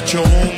touch your home.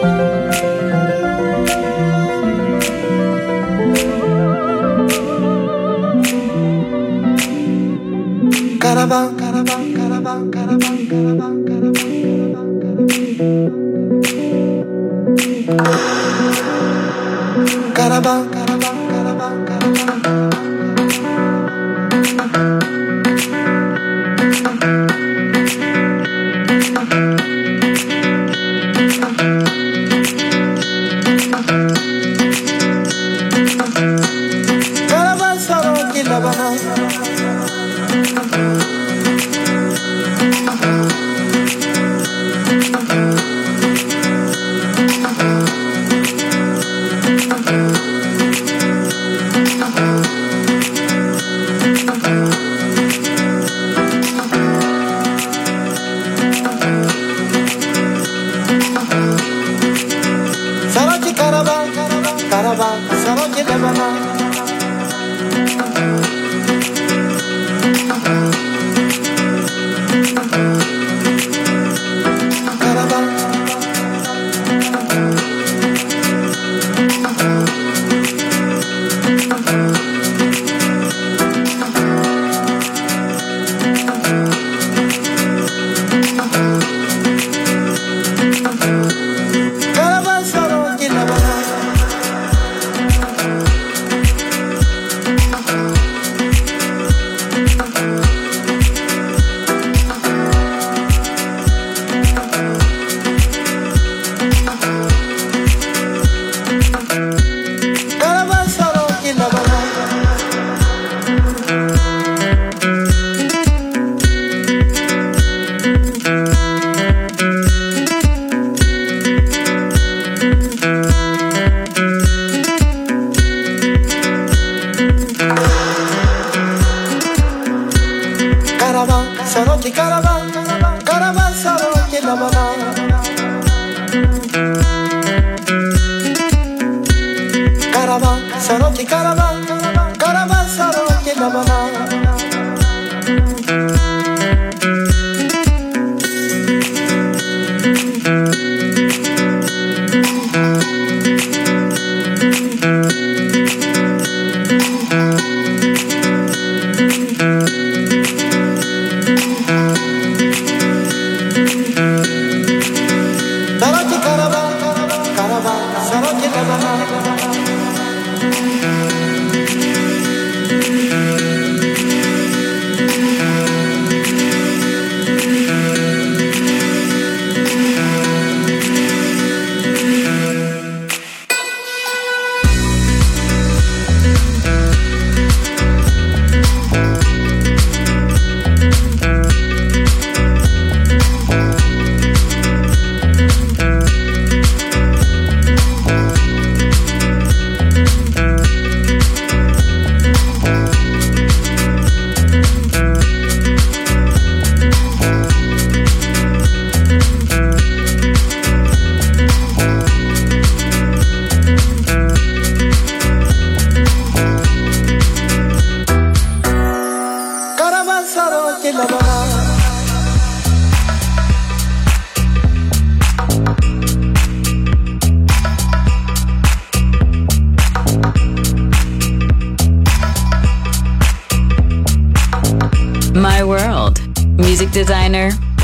Caravan,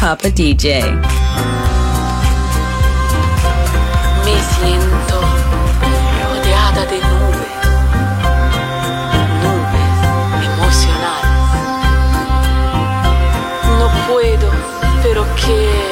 Papa DJ. Me siento rodeada de nubes, nubes emocionales. No puedo, pero quiero.